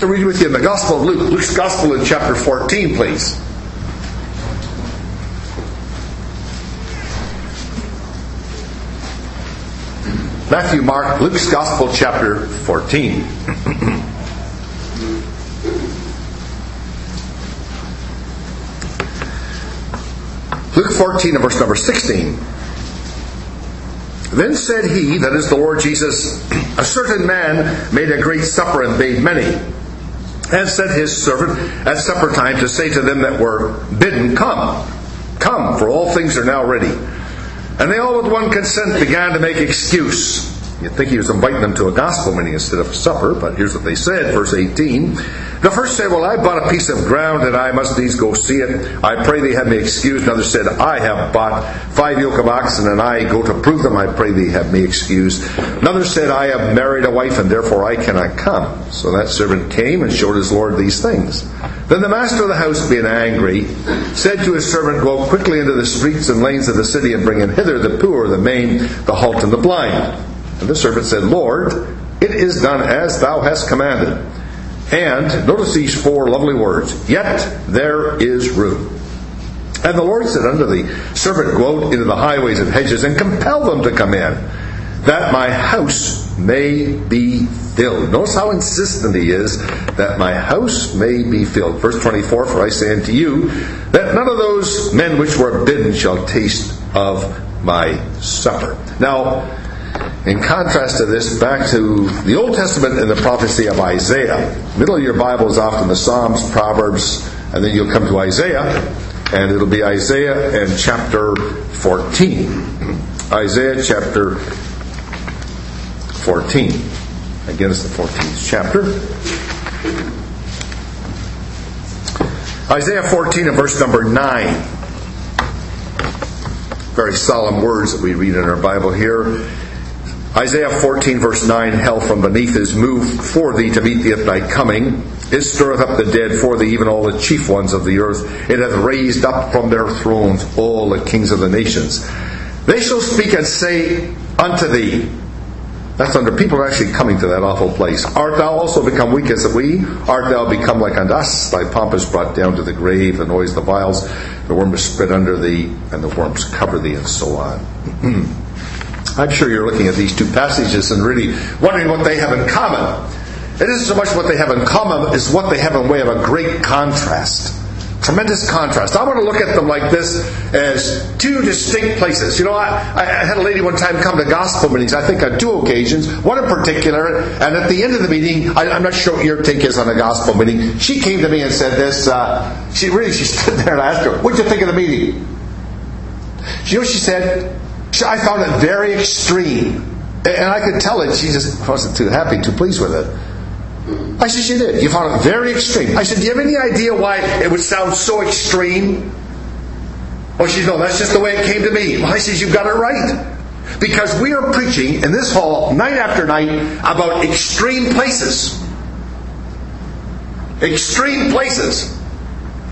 To read with you in the Gospel of Luke, Luke's Gospel in chapter 14, please. Matthew, Mark, Luke's Gospel, chapter 14. Luke 14 and verse number 16. Then said he, that is the Lord Jesus, a certain man made a great supper and bade many and sent his servant at supper time to say to them that were bidden, Come, come, for all things are now ready. And they all with one consent began to make excuse. You'd think he was inviting them to a gospel meeting instead of a supper, but here's what they said, verse 18. The first said, Well, I bought a piece of ground and I must needs go see it. I pray thee have me excused. Another said, I have bought five yoke of oxen and I go to prove them. I pray thee have me excused. Another said, I have married a wife and therefore I cannot come. So that servant came and showed his Lord these things. Then the master of the house, being angry, said to his servant, Go quickly into the streets and lanes of the city and bring in hither the poor, the maimed, the halt, and the blind. And the servant said, Lord, it is done as thou hast commanded. And notice these four lovely words, yet there is room. And the Lord said unto the servant, Go out into the highways and hedges and compel them to come in, that my house may be filled. Notice how insistent he is that my house may be filled. Verse 24, For I say unto you, that none of those men which were bidden shall taste of my supper. Now, in contrast to this, back to the Old Testament and the prophecy of Isaiah. Middle of your Bible is often the Psalms, Proverbs, and then you'll come to Isaiah, and it'll be Isaiah and chapter 14. Isaiah chapter 14. Again, it's the 14th chapter. Isaiah 14 and verse number 9. Very solemn words that we read in our Bible here. Isaiah 14, verse 9 Hell from beneath is moved for thee to meet thee at thy coming. It stirreth up the dead for thee, even all the chief ones of the earth. It hath raised up from their thrones all the kings of the nations. They shall speak and say unto thee, that's under people are actually coming to that awful place. Art thou also become weak as we? Art thou become like unto us? Thy pomp is brought down to the grave, the noise, the viols, the worm is spread under thee, and the worms cover thee, and so on. I'm sure you're looking at these two passages and really wondering what they have in common. It isn't so much what they have in common as what they have in way of a great contrast. Tremendous contrast. I want to look at them like this as two distinct places. You know, I, I had a lady one time come to gospel meetings, I think on two occasions, one in particular, and at the end of the meeting, I, am not sure what your take is on a gospel meeting, she came to me and said this, uh, she really, she stood there and I asked her, what'd you think of the meeting? You know what she said? I found it very extreme. And I could tell it, she just wasn't too happy, too pleased with it. I said, She did. You found it very extreme. I said, Do you have any idea why it would sound so extreme? Well, she said, No, that's just the way it came to me. Well, I said, You've got it right. Because we are preaching in this hall night after night about extreme places. Extreme places.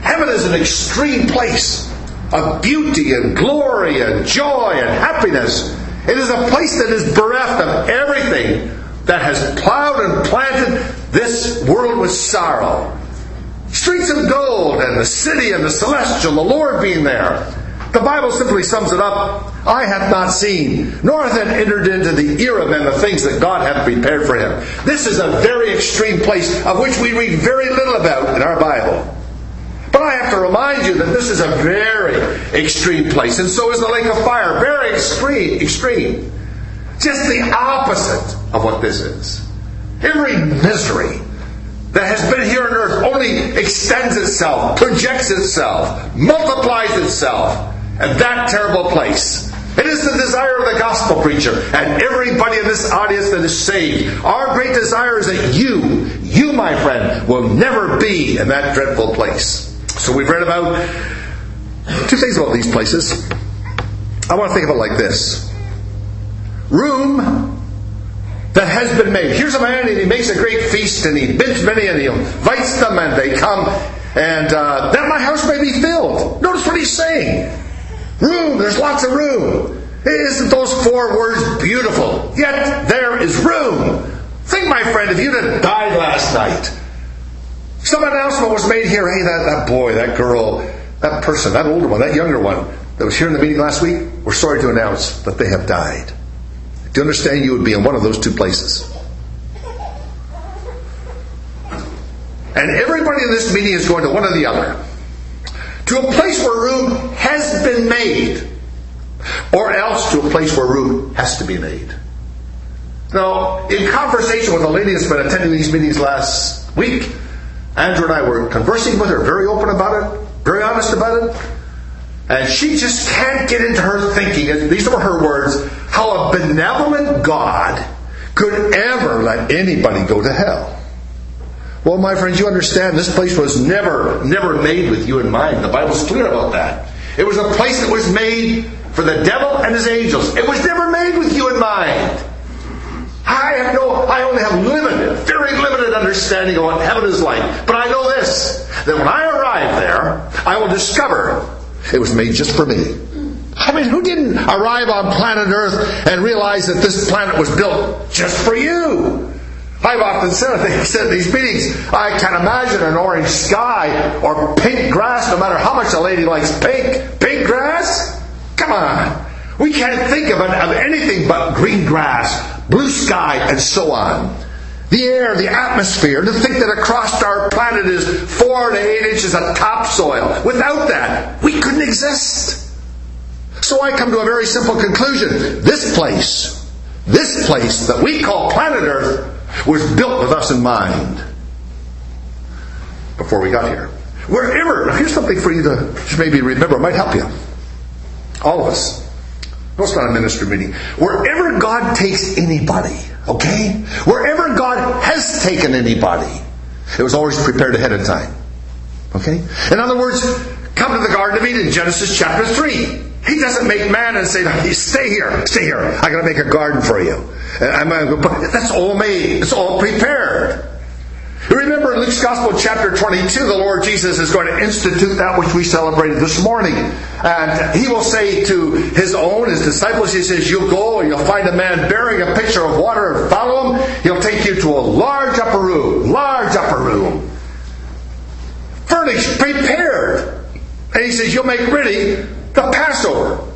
Heaven is an extreme place of beauty and glory and joy and happiness. It is a place that is bereft of everything that has plowed and planted this world with sorrow. Streets of gold and the city and the celestial, the Lord being there. The Bible simply sums it up I have not seen, nor hath it entered into the ear of men the things that God hath prepared for him. This is a very extreme place of which we read very little about in our Bible. But I have to remind you that this is a very extreme place, and so is the lake of fire. Very extreme, extreme. Just the opposite of what this is. Every misery that has been here on earth only extends itself, projects itself, multiplies itself at that terrible place. It is the desire of the gospel preacher and everybody in this audience that is saved. Our great desire is that you, you, my friend, will never be in that dreadful place. So we've read about two things about these places. I want to think of it like this room that has been made. Here's a man and he makes a great feast and he bids many and he invites them and they come and uh, that my house may be filled. Notice what he's saying. Room, there's lots of room. Isn't those four words beautiful? Yet there is room. Think, my friend, if you'd have died last night, Some announcement was made here. Hey, that, that boy, that girl, that person, that older one, that younger one that was here in the meeting last week, we're sorry to announce that they have died. Do you understand you would be in one of those two places? And everybody in this meeting is going to one or the other. To a place where room has been made, or else to a place where room has to be made. Now, in conversation with a lady that's been attending these meetings last week, Andrew and I were conversing with her, very open about it, very honest about it. And she just can't get into her thinking, these were her words, how a benevolent God could ever let anybody go to hell. Well, my friends, you understand this place was never, never made with you in mind. The Bible's clear about that. It was a place that was made for the devil and his angels. It was never made with you in mind. I have no, I only have limited, very limited understanding of what heaven is like. But I know this, that when I arrive there, I will discover it was made just for me. I mean, who didn't arrive on planet Earth and realize that this planet was built just for you? I've often said, I said in these meetings, I can't imagine an orange sky or pink grass, no matter how much a lady likes pink. Pink grass? Come on. We can't think of, of anything but green grass, blue sky, and so on. The air, the atmosphere, to think that across our planet is four to eight inches of topsoil. Without that, we couldn't exist. So I come to a very simple conclusion. This place, this place that we call planet Earth, was built with us in mind before we got here. Wherever, here's something for you to maybe remember, it might help you. All of us. No, it's not a ministry meeting. Wherever God takes anybody, okay? Wherever God has taken anybody, it was always prepared ahead of time. Okay? In other words, come to the Garden of Eden, Genesis chapter 3. He doesn't make man and say, stay here, stay here. I'm going to make a garden for you. Uh, uh, that's all made. It's all prepared. Remember in Luke's Gospel, chapter 22, the Lord Jesus is going to institute that which we celebrated this morning. And he will say to his own, his disciples, he says, You'll go and you'll find a man bearing a pitcher of water and follow him. He'll take you to a large upper room, large upper room, furnished, prepared. And he says, You'll make ready the Passover.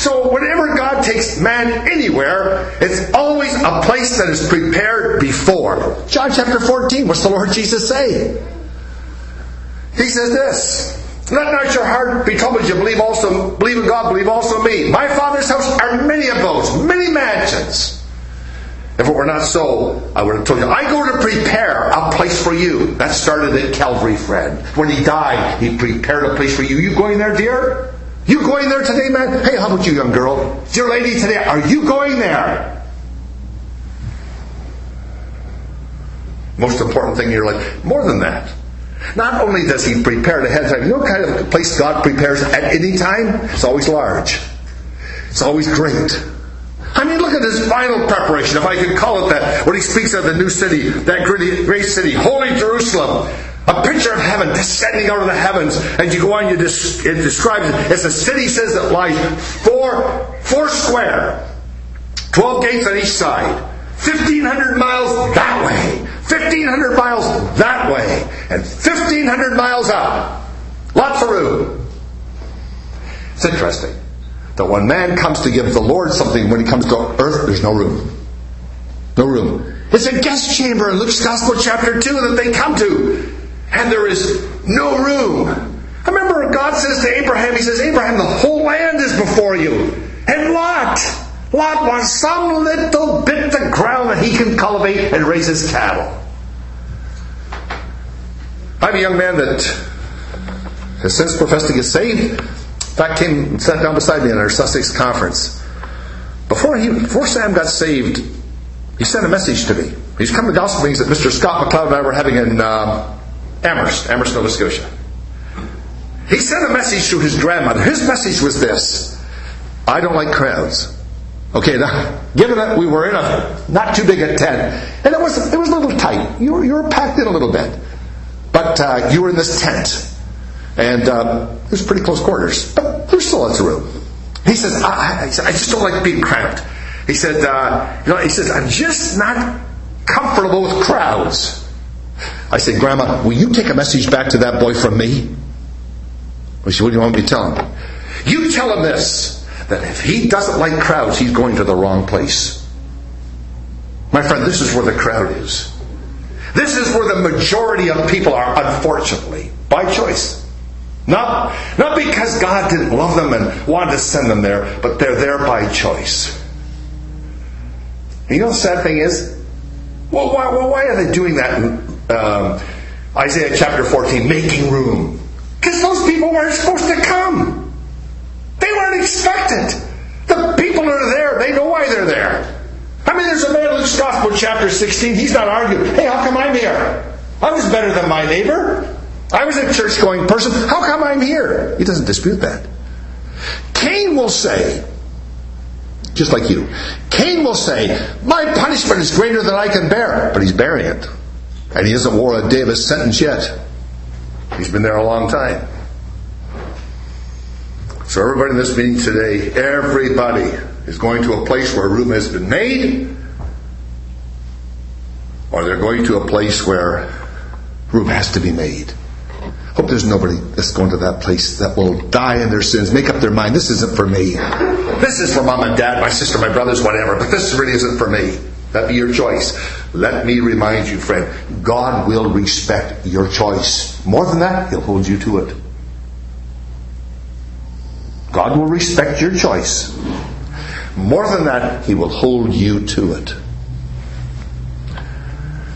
So whenever God takes man anywhere, it's always a place that is prepared before. John chapter 14, what's the Lord Jesus say? He says this. Let not your heart be troubled. You believe also, believe in God, believe also in me. My Father's house are many abodes, many mansions. If it were not so, I would have told you. I go to prepare a place for you. That started at Calvary, friend. When he died, he prepared a place for you. You going there, dear? You going there today, man? Hey, how about you, young girl? Dear lady today, are you going there? Most important thing in your life. More than that. Not only does he prepare ahead of time, you know what kind of place God prepares at any time? It's always large. It's always great. I mean, look at his final preparation, if I could call it that, when he speaks of the new city, that great city, Holy Jerusalem, a picture of heaven descending out of the heavens. And you go on, you it describes it as a city says that lies four, four square, 12 gates on each side, 1,500 miles that way, 1,500 miles that way, and 1,500 miles up. Lots of room. It's interesting that when man comes to give the Lord something, when he comes to earth, there's no room. No room. It's a guest chamber in Luke's Gospel, chapter 2, that they come to and there is no room. I remember God says to Abraham, He says, Abraham, the whole land is before you. And Lot, Lot wants some little bit of ground that he can cultivate and raise his cattle. I have a young man that has since professed to get saved. In fact, came and sat down beside me in our Sussex conference. Before he, before Sam got saved, he sent a message to me. He's come to gospel meetings that Mr. Scott McLeod and I were having in uh, Amherst, Amherst, Nova Scotia. He sent a message to his grandmother. His message was this I don't like crowds. Okay, now, given that we were in a not too big a tent, and it was it was a little tight. You were, you were packed in a little bit, but uh, you were in this tent, and uh, it was pretty close quarters, but there's still lots of room. He says, I, I, just don't like being cramped. He said, uh, you know, he says, I'm just not comfortable with crowds. I said, Grandma, will you take a message back to that boy from me? She, what do you want me to tell him? You tell him this, that if he doesn't like crowds, he's going to the wrong place. My friend, this is where the crowd is. This is where the majority of people are, unfortunately, by choice. Not, not because God didn't love them and wanted to send them there, but they're there by choice. You know the sad thing is? Well, why, well, why are they doing that um, Isaiah chapter 14, making room? Because those people weren't supposed to come. They weren't expected. The people are there. They know why they're there. I mean, there's a man in Luke's Gospel, chapter 16. He's not arguing. Hey, how come I'm here? I was better than my neighbor. I was a church going person. How come I'm here? He doesn't dispute that. Cain will say, just like you, Cain will say, My punishment is greater than I can bear. But he's bearing it. And he hasn't wore a day of his sentence yet. He's been there a long time. So, everybody in this meeting today, everybody is going to a place where room has been made, or they're going to a place where room has to be made. Hope there's nobody that's going to that place that will die in their sins, make up their mind, this isn't for me. This is for mom and dad, my sister, my brothers, whatever, but this really isn't for me. That'd be your choice. Let me remind you, friend, God will respect your choice. More than that, He'll hold you to it. God will respect your choice. More than that, He will hold you to it.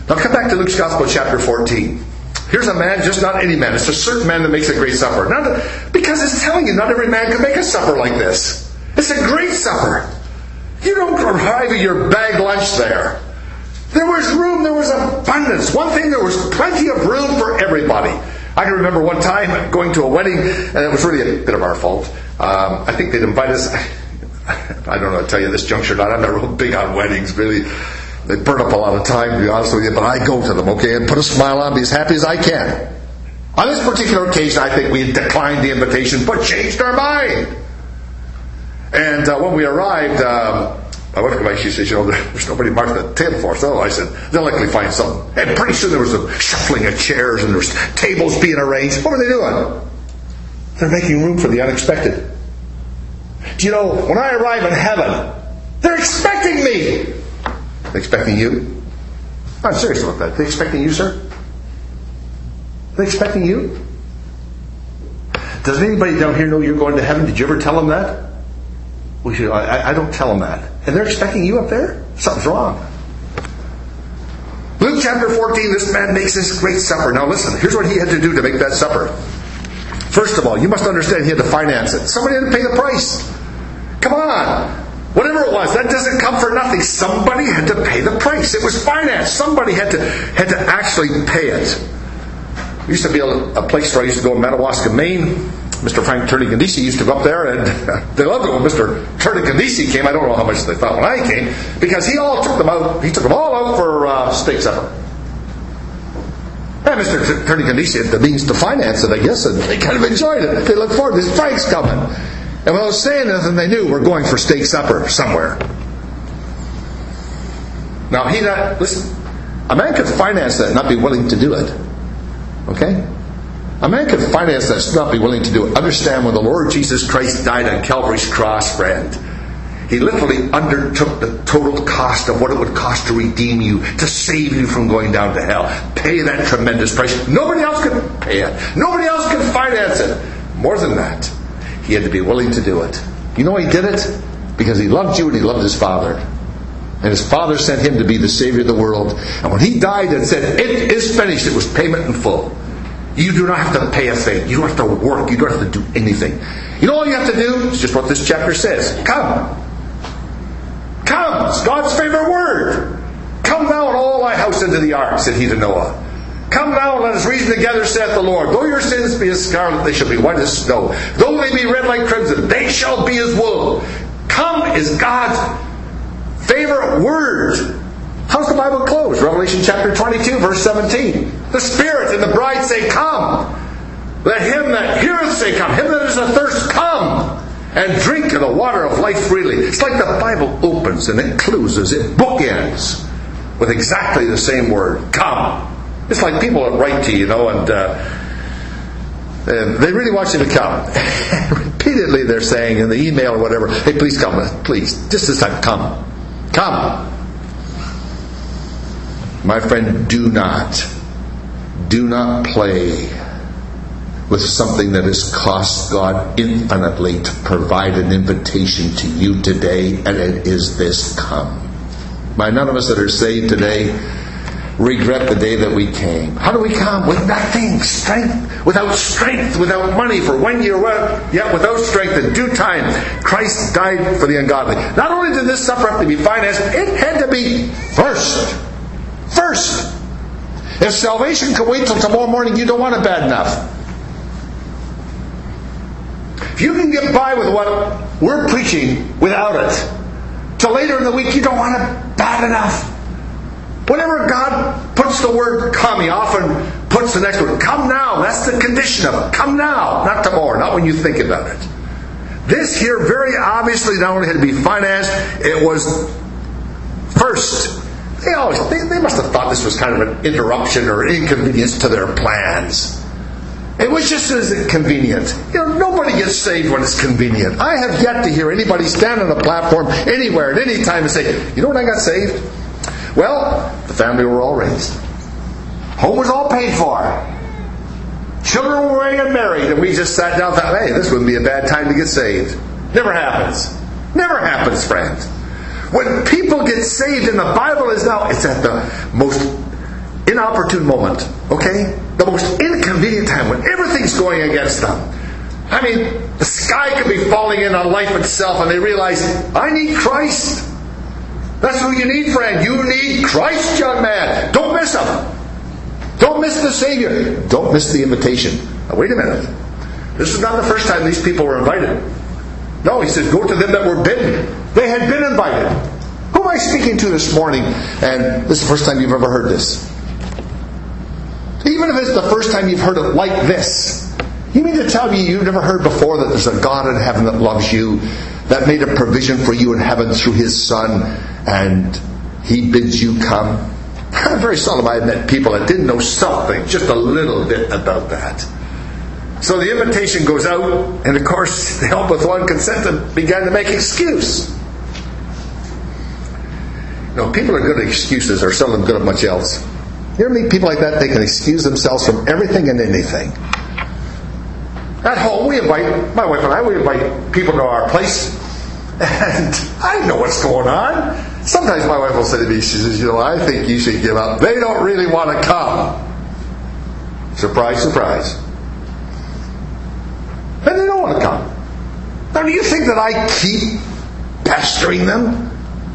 Now come back to Luke's Gospel, chapter 14. Here's a man, just not any man. It's a certain man that makes a great supper. Not because it's telling you not every man can make a supper like this. It's a great supper. You don't arrive at your bag lunch there. There was room, there was abundance. One thing, there was plenty of room for everybody. I can remember one time going to a wedding, and it was really a bit of our fault. Um, I think they'd invite us. I don't know to tell you this juncture not. I'm not real big on weddings, really. They burn up a lot of time, to be honest with you, but I go to them, okay, and put a smile on, be as happy as I can. On this particular occasion, I think we declined the invitation, but changed our mind. And uh, when we arrived, um, my wife came back, she said, you know, there's nobody marked the table for us. Oh, I said, they'll likely find something. And pretty soon there was a shuffling of chairs and there was tables being arranged. What were they doing? They're making room for the unexpected. Do you know, when I arrive in heaven, they're expecting me. They're expecting you? I'm serious about that. They're expecting you, sir? They're expecting you? Does anybody down here know you're going to heaven? Did you ever tell them that? We should, I, I don't tell them that. And they're expecting you up there? Something's wrong. Luke chapter 14, this man makes this great supper. Now listen, here's what he had to do to make that supper. First of all, you must understand he had to finance it. Somebody had to pay the price. Come on. Whatever it was, that doesn't come for nothing. Somebody had to pay the price. It was finance. Somebody had to had to actually pay it. There used to be a, a place where I used to go in Madawaska, Maine. Mr. Frank Turdicandisi used to go up there, and they loved it when Mr. Turdicandisi came. I don't know how much they thought when I came, because he all took them out. He took them all out for uh, steak supper. And Mr. Turdicandisi had the means to finance it, I guess, and they kind of enjoyed it. They looked forward. To this Frank's coming. And was saying nothing, they knew we're going for steak supper somewhere. Now, he not, listen, a man could finance that and not be willing to do it. Okay? A man could finance that not be willing to do it. Understand when the Lord Jesus Christ died on Calvary's cross, friend, he literally undertook the total cost of what it would cost to redeem you, to save you from going down to hell. Pay that tremendous price. Nobody else could pay it. Nobody else could finance it. More than that, he had to be willing to do it. You know he did it? Because he loved you and he loved his father. And his father sent him to be the Savior of the world. And when he died and said, It is finished, it was payment in full. You do not have to pay a thing. You don't have to work. You don't have to do anything. You know all you have to do? It's just what this chapter says. Come. Come. It's God's favorite word. Come thou and all thy house into the ark, said he to Noah. Come now and let us reason together, saith the Lord. Though your sins be as scarlet, they shall be white as snow. Though they be red like crimson, they shall be as wool. Come is God's favorite word. How's the Bible close? Revelation chapter 22, verse 17. The Spirit and the bride say, Come. Let him that heareth say, Come. Him that is athirst, come. And drink of the water of life freely. It's like the Bible opens and it closes, it bookends with exactly the same word. Come. It's like people that write to you, you know, and, uh, and they really want you to come. Repeatedly, they're saying in the email or whatever, "Hey, please come, please, just this time, come, come." My friend, do not, do not play with something that has cost God infinitely to provide an invitation to you today, and it is this come. By none of us that are saved today regret the day that we came. How do we come? With nothing. Strength. Without strength. Without money for one year. Yet without strength. In due time, Christ died for the ungodly. Not only did this supper have to be financed, it had to be first. First. If salvation can wait till tomorrow morning, you don't want it bad enough. If you can get by with what we're preaching without it, till later in the week you don't want it bad enough. Whenever God puts the word come, He often puts the next word, come now. That's the condition of it. Come now, not tomorrow, not when you think about it. This here very obviously not only had to be financed, it was first. They always they, they must have thought this was kind of an interruption or inconvenience to their plans. It was just as convenient. You know, nobody gets saved when it's convenient. I have yet to hear anybody stand on a platform anywhere at any time and say, you know when I got saved? Well, the family were all raised. Home was all paid for. Children were getting married, and we just sat down and thought, hey, this wouldn't be a bad time to get saved. Never happens. Never happens, friend. When people get saved, and the Bible is now, it's at the most inopportune moment, okay? The most inconvenient time when everything's going against them. I mean, the sky could be falling in on life itself, and they realize, I need Christ. That's who you need, friend. You need Christ, young man. Don't miss him. Don't miss the Savior. Don't miss the invitation. Now, wait a minute. This is not the first time these people were invited. No, he says, go to them that were bidden. They had been invited. Who am I speaking to this morning? And this is the first time you've ever heard this. Even if it's the first time you've heard it like this, you mean to tell me you've never heard before that there's a God in heaven that loves you, that made a provision for you in heaven through His Son, and He bids you come? Very seldom I have met people that didn't know something, just a little bit about that. So the invitation goes out, and of course, the help with one consent began to make excuse. Know, people are good at excuses, or some of them good at much else. You ever meet people like that? They can excuse themselves from everything and anything. At home, we invite, my wife and I, we invite people to our place, and I know what's going on. Sometimes my wife will say to me, she says, You know, I think you should give up. They don't really want to come. Surprise, surprise. And they don't want to come. Now, do you think that I keep pestering them?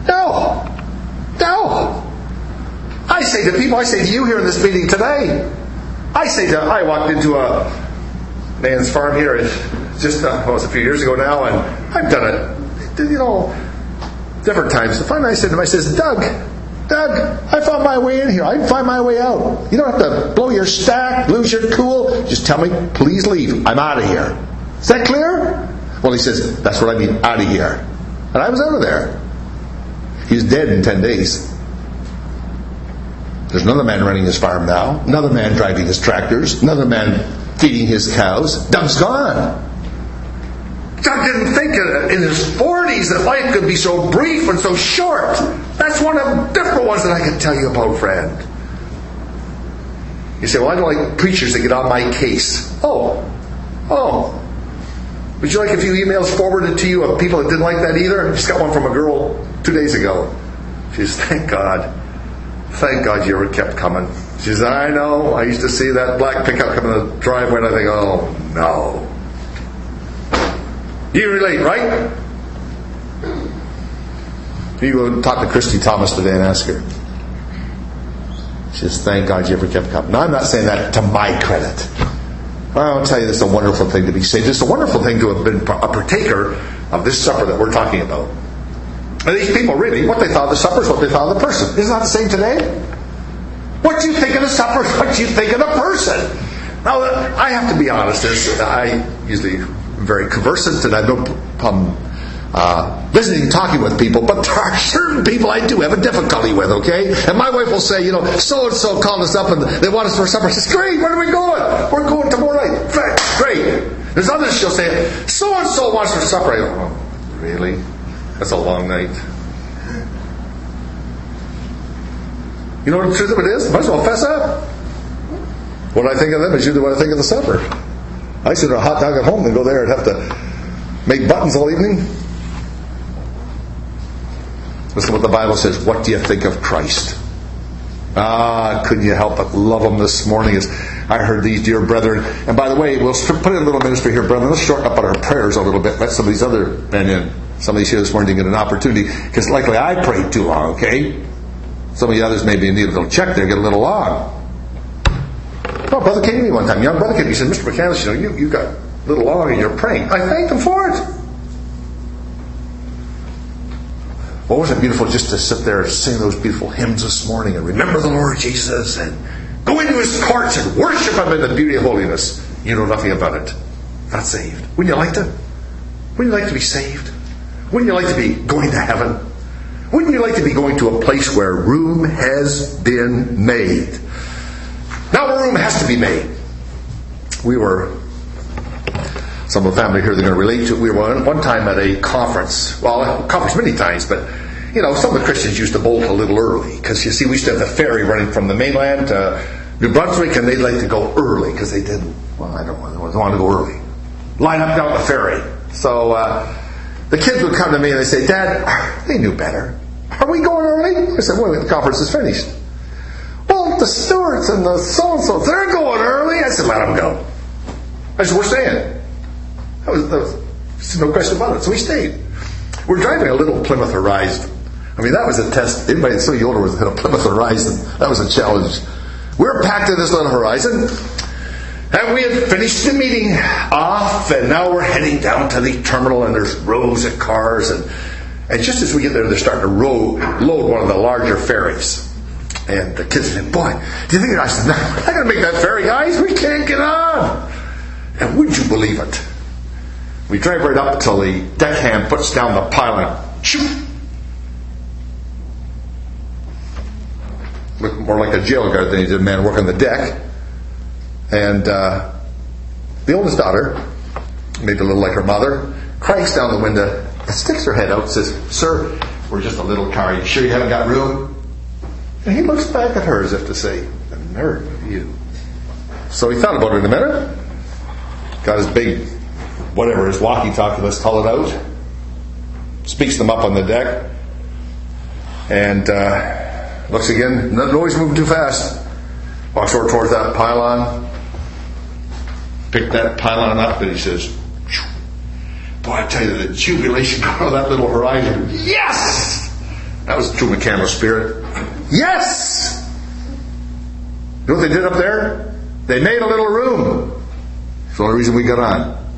No. No. I say to people, I say to you here in this meeting today, I say to, I walked into a man's farm here just uh, well, it was a few years ago now, and I've done it, you know, different times. Finally, I said to him, I says, Doug, Doug, I found my way in here. I can find my way out. You don't have to blow your stack, lose your cool. Just tell me, please leave. I'm out of here. Is that clear? Well, he says, that's what I mean, out of here. And I was out of there. He was dead in 10 days. There's another man running his farm now, another man driving his tractors, another man feeding his cows. Doug's gone. Doug didn't think in his 40s that life could be so brief and so short. That's one of the different ones that I can tell you about, friend. You say, well, I don't like preachers that get on my case. Oh, oh. Would you like a few emails forwarded to you of people that didn't like that either? I just got one from a girl two days ago. She says, thank God. Thank God you ever kept coming. She says, I know. I used to see that black pickup coming in the driveway and I think, oh no. You relate, right? You go and talk to Christy Thomas today and ask her. She says, thank God you ever kept coming. Now I'm not saying that to my credit. I'll tell you this is a wonderful thing to be saved. It's a wonderful thing to have been a partaker of this supper that we're talking about. And these people really, what they thought of the supper is what they thought of the person. Isn't that the same today? What you think of the supper is what you think of the person. Now, I have to be honest, I usually am very conversant and I no problem uh, visiting, talking with people, but there are certain people I do have a difficulty with, okay? And my wife will say, you know, so and so called us up and they want us for supper. She says, great, where are we going? We're going tomorrow night. Great. There's others she'll say, so and so wants for supper. I go, oh, really? That's a long night. You know what the truth of it is? Might as well fess up. What I think of them is usually what I think of the supper. I sit a hot dog at home and go there and have to make buttons all evening. Listen what the Bible says. What do you think of Christ? Ah, couldn't you help but love him this morning as I heard these dear brethren. And by the way, we'll put in a little ministry here, brethren. Let's shorten up on our prayers a little bit. Let some of these other men in. Some here this morning get an opportunity. Because likely I prayed too long, okay? Some of the others maybe need a little check there, get a little long. Oh, brother came to me one time, young brother came to me, he said, Mr. McCandless, you know, you, you got a little long and you're praying. I thanked him for it. What was it beautiful just to sit there and sing those beautiful hymns this morning and remember the Lord Jesus and go into his courts and worship him in the beauty of holiness. You know nothing about it. Not saved. Wouldn't you like to? Wouldn't you like to be saved? Wouldn't you like to be going to heaven? Wouldn't you like to be going to a place where room has been made? Now room has to be made. We were some of the family here they're going to relate to. it. We were one time at a conference. Well, a conference many times, but you know, some of the Christians used to bolt a little early because you see, we used to have the ferry running from the mainland to New Brunswick, and they'd like to go early because they didn't. Well, I don't want, they want to go early. Line up down the ferry. So uh, the kids would come to me and they say, "Dad, they knew better. Are we going early?" I said, "Well, the conference is finished." Well, the stewards and the so and so, they're going early. I said, "Let them go." I said, "We're staying." That was, that was no question about it. So we stayed. We're driving a little Plymouth Horizon. I mean, that was a test. Anybody that's so older was had a Plymouth Horizon. That was a challenge. We are packed in this little Horizon. And we had finished the meeting off, and now we're heading down to the terminal, and there's rows of cars. And, and just as we get there, they're starting to row, load one of the larger ferries. And the kids said, Boy, do you think I said, I'm not going to make that ferry, guys. We can't get on. And would you believe it? We drive right up till the deckhand puts down the pylon. Shoot! Looked more like a jail guard than he did a man working the deck. And uh, the oldest daughter, maybe a little like her mother, cranks down the window and sticks her head out and says, Sir, we're just a little car. You sure you haven't got room? And he looks back at her as if to say, The nerve of you. So he thought about it a minute, got his big whatever his walkie talkie, let's call it out. Speaks them up on the deck. And uh, looks again, No, noise moving too fast. Walks over towards that pylon. Pick that pylon up and he says, Boy, I tell you, the jubilation on that little horizon. Yes! That was true McCandless spirit. Yes! You know what they did up there? They made a little room. It's the only reason we got on.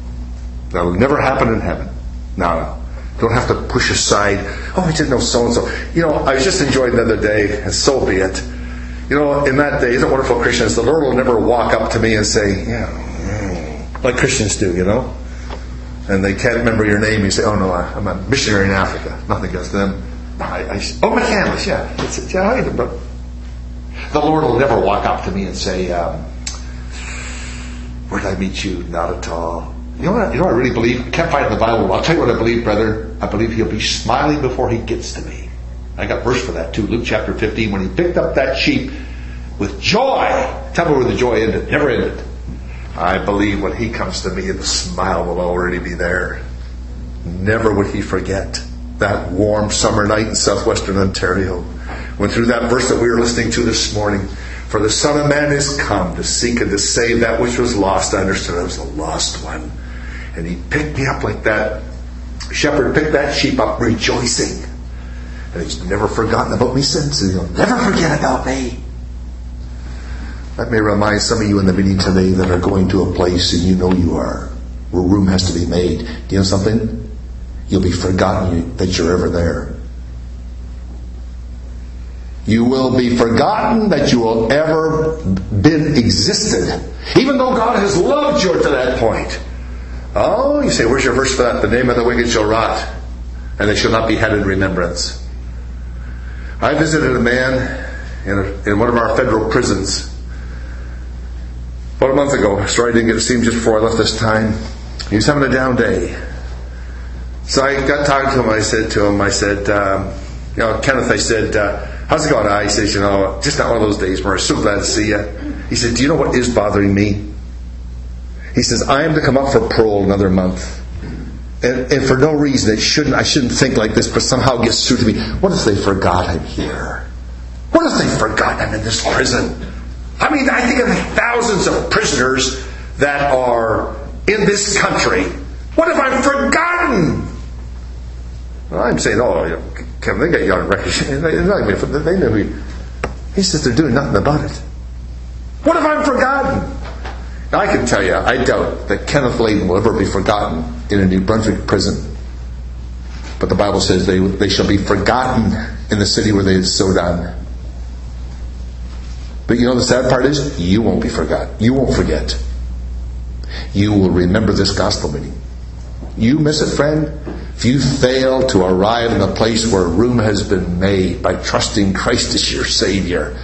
That'll never happen in heaven. No, no. Don't have to push aside, oh, I didn't know so and so. You know, I was just enjoying the other day, and so be it. You know, in that day, isn't it wonderful, Christians? The Lord will never walk up to me and say, yeah, like Christians do, you know? And they can't remember your name. You say, oh, no, I'm a missionary in Africa. Nothing against them. I, I, oh, McCandless, yeah. It's, yeah but the Lord will never walk up to me and say, um, where did I meet you? Not at all. You know what? You know what I really believe? I can't find in the Bible. I'll tell you what I believe, brother. I believe he'll be smiling before he gets to me. I got verse for that too. Luke chapter 15. When he picked up that sheep with joy. Tell me where the joy ended. Never ended. I believe when he comes to me, the smile will already be there. Never would he forget that warm summer night in southwestern Ontario. When through that verse that we were listening to this morning, for the Son of Man is come to seek and to save that which was lost. I understood I was the lost one. And he picked me up like that. Shepherd picked that sheep up rejoicing. And he's never forgotten about me since, and he'll never forget about me. That may remind some of you in the meeting today that are going to a place, and you know you are, where room has to be made. Do you know something? You'll be forgotten that you're ever there. You will be forgotten that you will ever been existed, even though God has loved you to that point. Oh, you say, where's your verse for that? The name of the wicked shall rot. and they shall not be had in remembrance. I visited a man in, a, in one of our federal prisons about a month ago. I didn't get to see him just before I left this time. He was having a down day. So I got talking to him. I said to him, I said, um, you know, Kenneth, I said, uh, how's it going? I says, you know, just not one of those days, I'm So glad to see you. He said, do you know what is bothering me? He says, I am to come up for parole another month. And, and, for no reason, it shouldn't, I shouldn't think like this, but somehow it gets through to me. What if they forgot I'm here? What if they forgot I'm in this prison? I mean, I think of thousands of prisoners that are in this country. What if I'm forgotten? Well, I'm saying, oh, you know, Kevin, they got you on they, know who. He says they're doing nothing about it. What if I'm forgotten? I can tell you, I doubt that Kenneth Layton will ever be forgotten in a New Brunswick prison. But the Bible says they, they shall be forgotten in the city where they have so done. But you know the sad part is, you won't be forgotten. You won't forget. You will remember this gospel meeting. You miss it, friend. If you fail to arrive in the place where room has been made by trusting Christ as your Savior,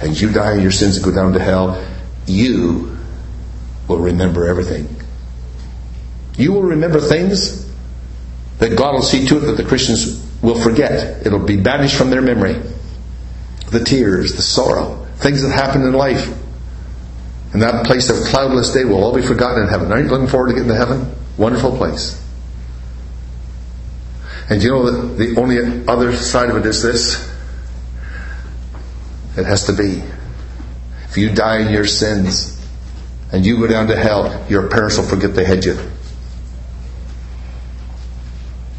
and you die in your sins and go down to hell, you will remember everything. You will remember things that God will see to it that the Christians will forget. It'll be banished from their memory. The tears, the sorrow, things that happened in life. And that place of cloudless day will all be forgotten in heaven. Aren't you looking forward to getting to heaven? Wonderful place. And you know that the only other side of it is this? It has to be. If you die in your sins, and you go down to hell, your parents will forget they had you.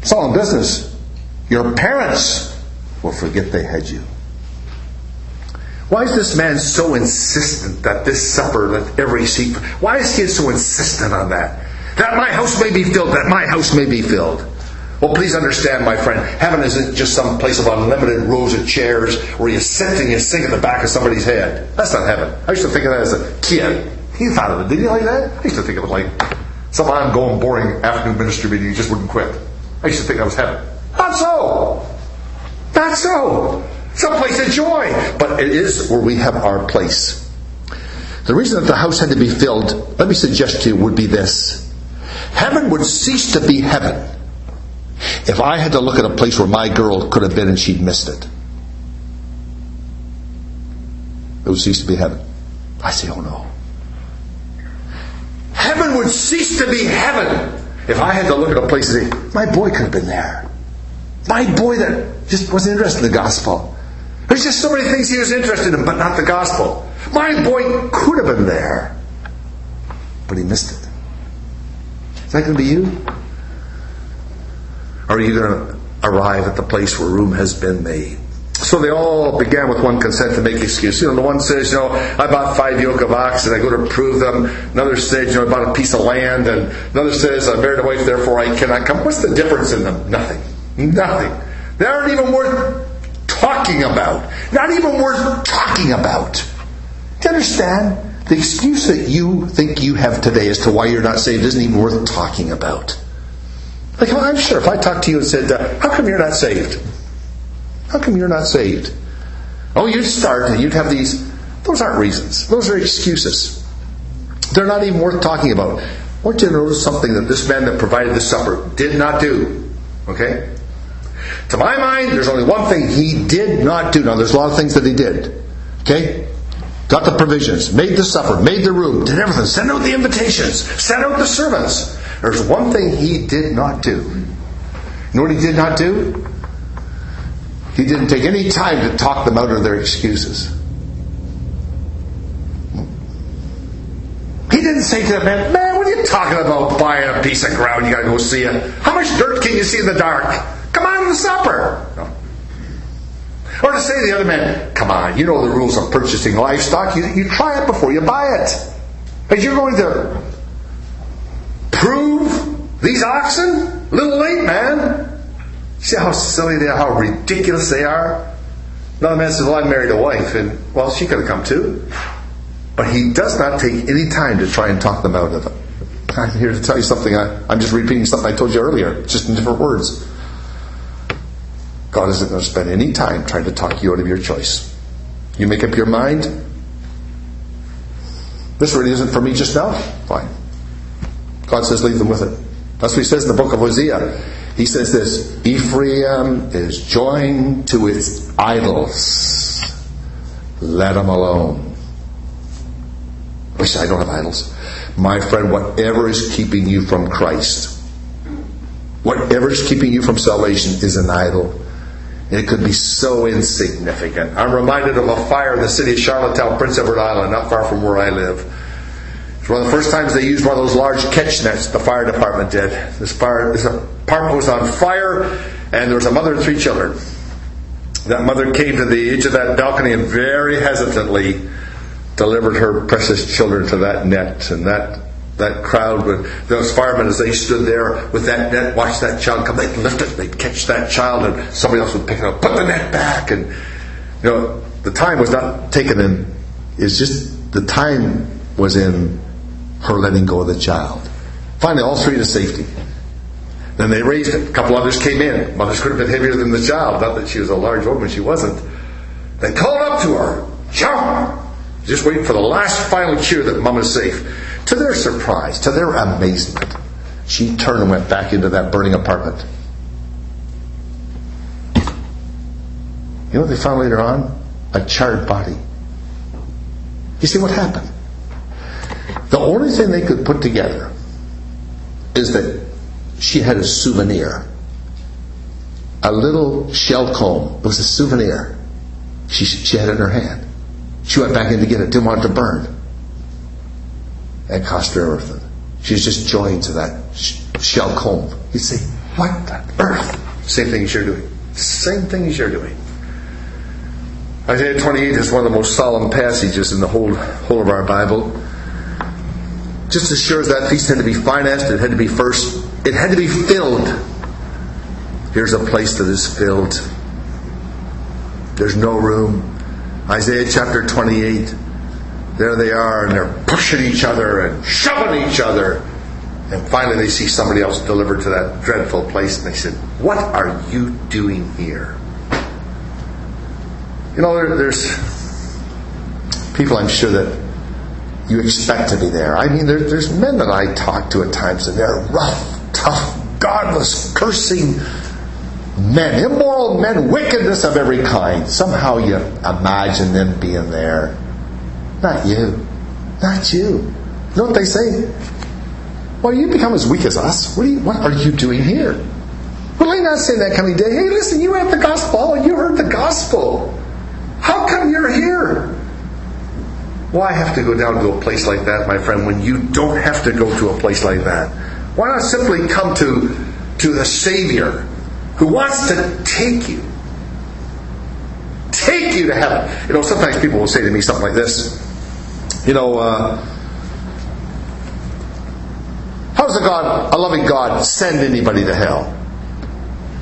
It's all in business. Your parents will forget they had you. Why is this man so insistent that this supper, that every seat, why is he so insistent on that? That my house may be filled, that my house may be filled. Well, please understand, my friend, heaven isn't just some place of unlimited rows of chairs where you sit and you sing at the back of somebody's head. That's not heaven. I used to think of that as a kid. He thought of it. didn't he like that? I used to think of it like some ongoing, boring afternoon ministry meeting. You just wouldn't quit. I used to think that was heaven. Not so. Not so. Some place of joy. But it is where we have our place. The reason that the house had to be filled, let me suggest to you, would be this. Heaven would cease to be heaven if I had to look at a place where my girl could have been and she'd missed it. It would cease to be heaven. I say, oh no. Heaven would cease to be heaven if I had to look at a place and say, my boy could have been there. My boy that just wasn't interested in the gospel. There's just so many things he was interested in, but not the gospel. My boy could have been there, but he missed it. Is that going to be you? Are you going to arrive at the place where room has been made? So they all began with one consent to make excuse. You know, the one says, you know, I bought five yoke of oxen, I go to prove them. Another says, you know, I bought a piece of land, and another says, I married a wife, therefore I cannot come. What's the difference in them? Nothing. Nothing. They aren't even worth talking about. Not even worth talking about. Do you understand? The excuse that you think you have today as to why you're not saved isn't even worth talking about. Like, I'm sure if I talked to you and said, uh, How come you're not saved? How come you're not saved? Oh, you'd start and you'd have these. Those aren't reasons. Those are excuses. They're not even worth talking about. I want you to notice something that this man that provided the supper did not do. Okay? To my mind, there's only one thing he did not do. Now, there's a lot of things that he did. Okay? Got the provisions, made the supper, made the room, did everything, sent out the invitations, sent out the servants. There's one thing he did not do. You know what he did not do? He didn't take any time to talk them out of their excuses. He didn't say to the man, Man, what are you talking about buying a piece of ground? You gotta go see it. How much dirt can you see in the dark? To supper. Or to say to the other man, Come on, you know the rules of purchasing livestock. You, you try it before you buy it. But you're going to prove these oxen? A little late, man. See how silly they are, how ridiculous they are? Another man says, Well, I married a wife, and well, she could have come too. But he does not take any time to try and talk them out of it. I'm here to tell you something. I, am just repeating something I told you earlier, just in different words. God isn't going to spend any time trying to talk you out of your choice. You make up your mind. This really isn't for me just now. Fine. God says, leave them with it. That's what he says in the book of Hosea. He says this Ephraim is joined to its idols. Let them alone. Wish I don't have idols. My friend, whatever is keeping you from Christ, whatever is keeping you from salvation is an idol. It could be so insignificant. I'm reminded of a fire in the city of Charlottetown, Prince Edward Island, not far from where I live. It's one of the first times they used one of those large catch nets, the fire department did. This fire, this apartment was on fire, and there was a mother and three children. That mother came to the edge of that balcony and very hesitantly delivered her precious children to that net, and that that crowd would those firemen as they stood there with that net watch that child come they'd lift it they'd catch that child and somebody else would pick it up put the net back and you know the time was not taken in. Is just the time was in her letting go of the child. Finally all three to safety. Then they raised it a couple others came in. Mothers could have been heavier than the child not that she was a large woman she wasn't. They called up to her jump! Just waiting for the last final cheer that Mama's safe. To their surprise, to their amazement, she turned and went back into that burning apartment. You know what they found later on? A charred body. You see what happened? The only thing they could put together is that she had a souvenir. A little shell comb. It was a souvenir. She, she had in her hand. She went back in to get it, didn't want it to burn. It cost her everything. She's just joined to that shell comb. You say, what the earth? Same thing as you're doing. Same thing as you're doing. Isaiah 28 is one of the most solemn passages in the whole, whole of our Bible. Just as sure as that feast had to be financed, it had to be first, it had to be filled. Here's a place that is filled. There's no room. Isaiah chapter 28. There they are, and they're pushing each other and shoving each other. And finally, they see somebody else delivered to that dreadful place, and they said, What are you doing here? You know, there, there's people I'm sure that you expect to be there. I mean, there, there's men that I talk to at times, and they're rough, tough, godless, cursing, men, immoral men, wickedness of every kind. Somehow you imagine them being there. Not you. Not you. You know what they say? Well, you become as weak as us. What are you, what are you doing here? Will I not say that coming day? Hey, listen, you have the gospel. Oh, you heard the gospel. How come you're here? Why have to go down to a place like that, my friend, when you don't have to go to a place like that? Why not simply come to, to the Savior who wants to take you. Take you to heaven. You know, sometimes people will say to me something like this. You know, uh, how does a God, a loving God, send anybody to hell?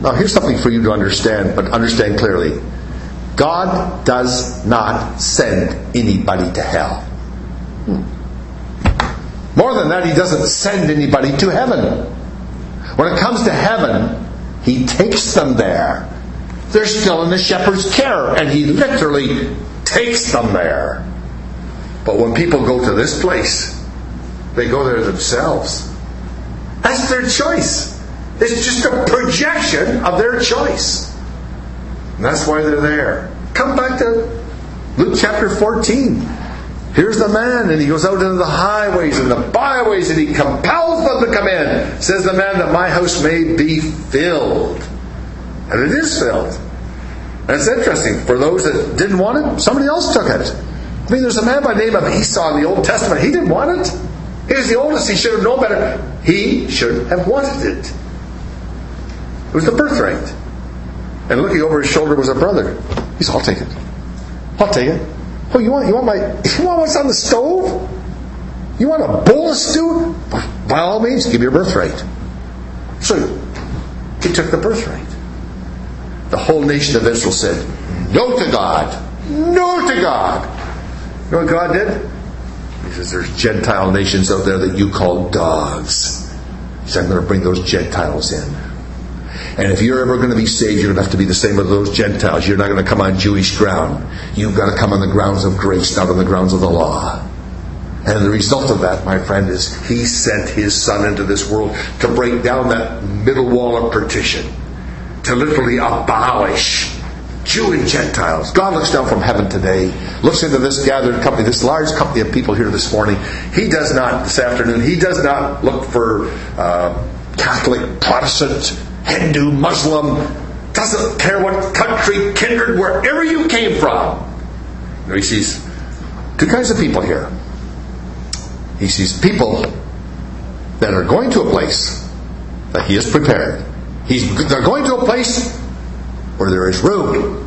Now, here's something for you to understand, but understand clearly. God does not send anybody to hell. Hmm. More than that, He doesn't send anybody to heaven. When it comes to heaven, he takes them there. They're still in the shepherd's care, and he literally takes them there. But when people go to this place, they go there themselves. That's their choice. It's just a projection of their choice. And that's why they're there. Come back to Luke chapter 14. Here's the man, and he goes out into the highways and the byways, and he compels them to come in. Says the man that my house may be filled. And it is filled. And it's interesting. For those that didn't want it, somebody else took it. I mean, there's a man by the name of Esau in the Old Testament. He didn't want it. He was the oldest. He should have known better. He should have wanted it. It was the birthright. And looking over his shoulder was a brother. He said, I'll take it. I'll take it. Oh, you want you want my you want what's on the stove? You want a bowl of stew? By all means, give me your birthright. So he took the birthright. The whole nation of Israel said, No to God. No to God. You know what God did? He says, There's Gentile nations out there that you call dogs. He said, I'm going to bring those Gentiles in. And if you're ever going to be saved, you're going to have to be the same as those Gentiles. You're not going to come on Jewish ground. You've got to come on the grounds of grace, not on the grounds of the law. And the result of that, my friend, is He sent His Son into this world to break down that middle wall of partition, to literally abolish Jew and Gentiles. God looks down from heaven today, looks into this gathered company, this large company of people here this morning. He does not, this afternoon, He does not look for uh, Catholic, Protestant, Hindu, Muslim, doesn't care what country, kindred, wherever you came from. he sees two kinds of people here. He sees people that are going to a place that He has prepared. He's, they're going to a place where there is room.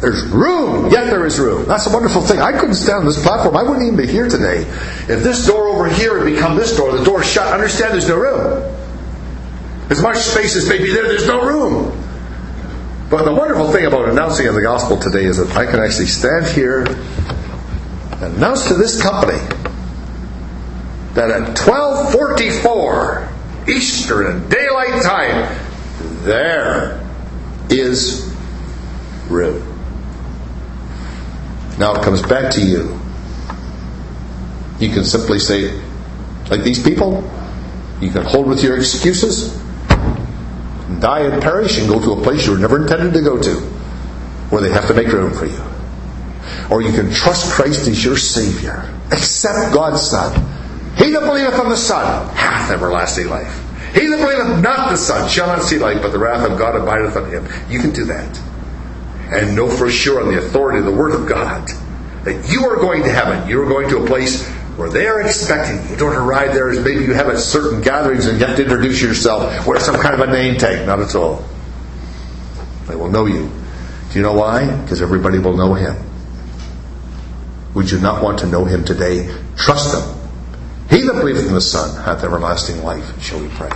There's room, yet there is room. That's a wonderful thing. I couldn't stand on this platform. I wouldn't even be here today. If this door over here had become this door, the door shut, understand there's no room. As much space as may be there, there's no room. But the wonderful thing about announcing the gospel today is that I can actually stand here and announce to this company that at 1244 Eastern Daylight Time, there is room. Now it comes back to you. You can simply say, like these people, you can hold with your excuses, die and perish, and go to a place you were never intended to go to, where they have to make room for you. Or you can trust Christ as your Savior. Accept God's Son. He that believeth on the Son hath everlasting life. He that believeth not the Son shall not see life, but the wrath of God abideth on him. You can do that. And know for sure on the authority of the Word of God that you are going to heaven. You are going to a place where they are expecting you. Don't arrive there as maybe you have at certain gatherings and you have to introduce yourself, wear some kind of a name tag. Not at all. They will know you. Do you know why? Because everybody will know him. Would you not want to know him today? Trust him. He that believeth in the Son hath everlasting life. Shall we pray?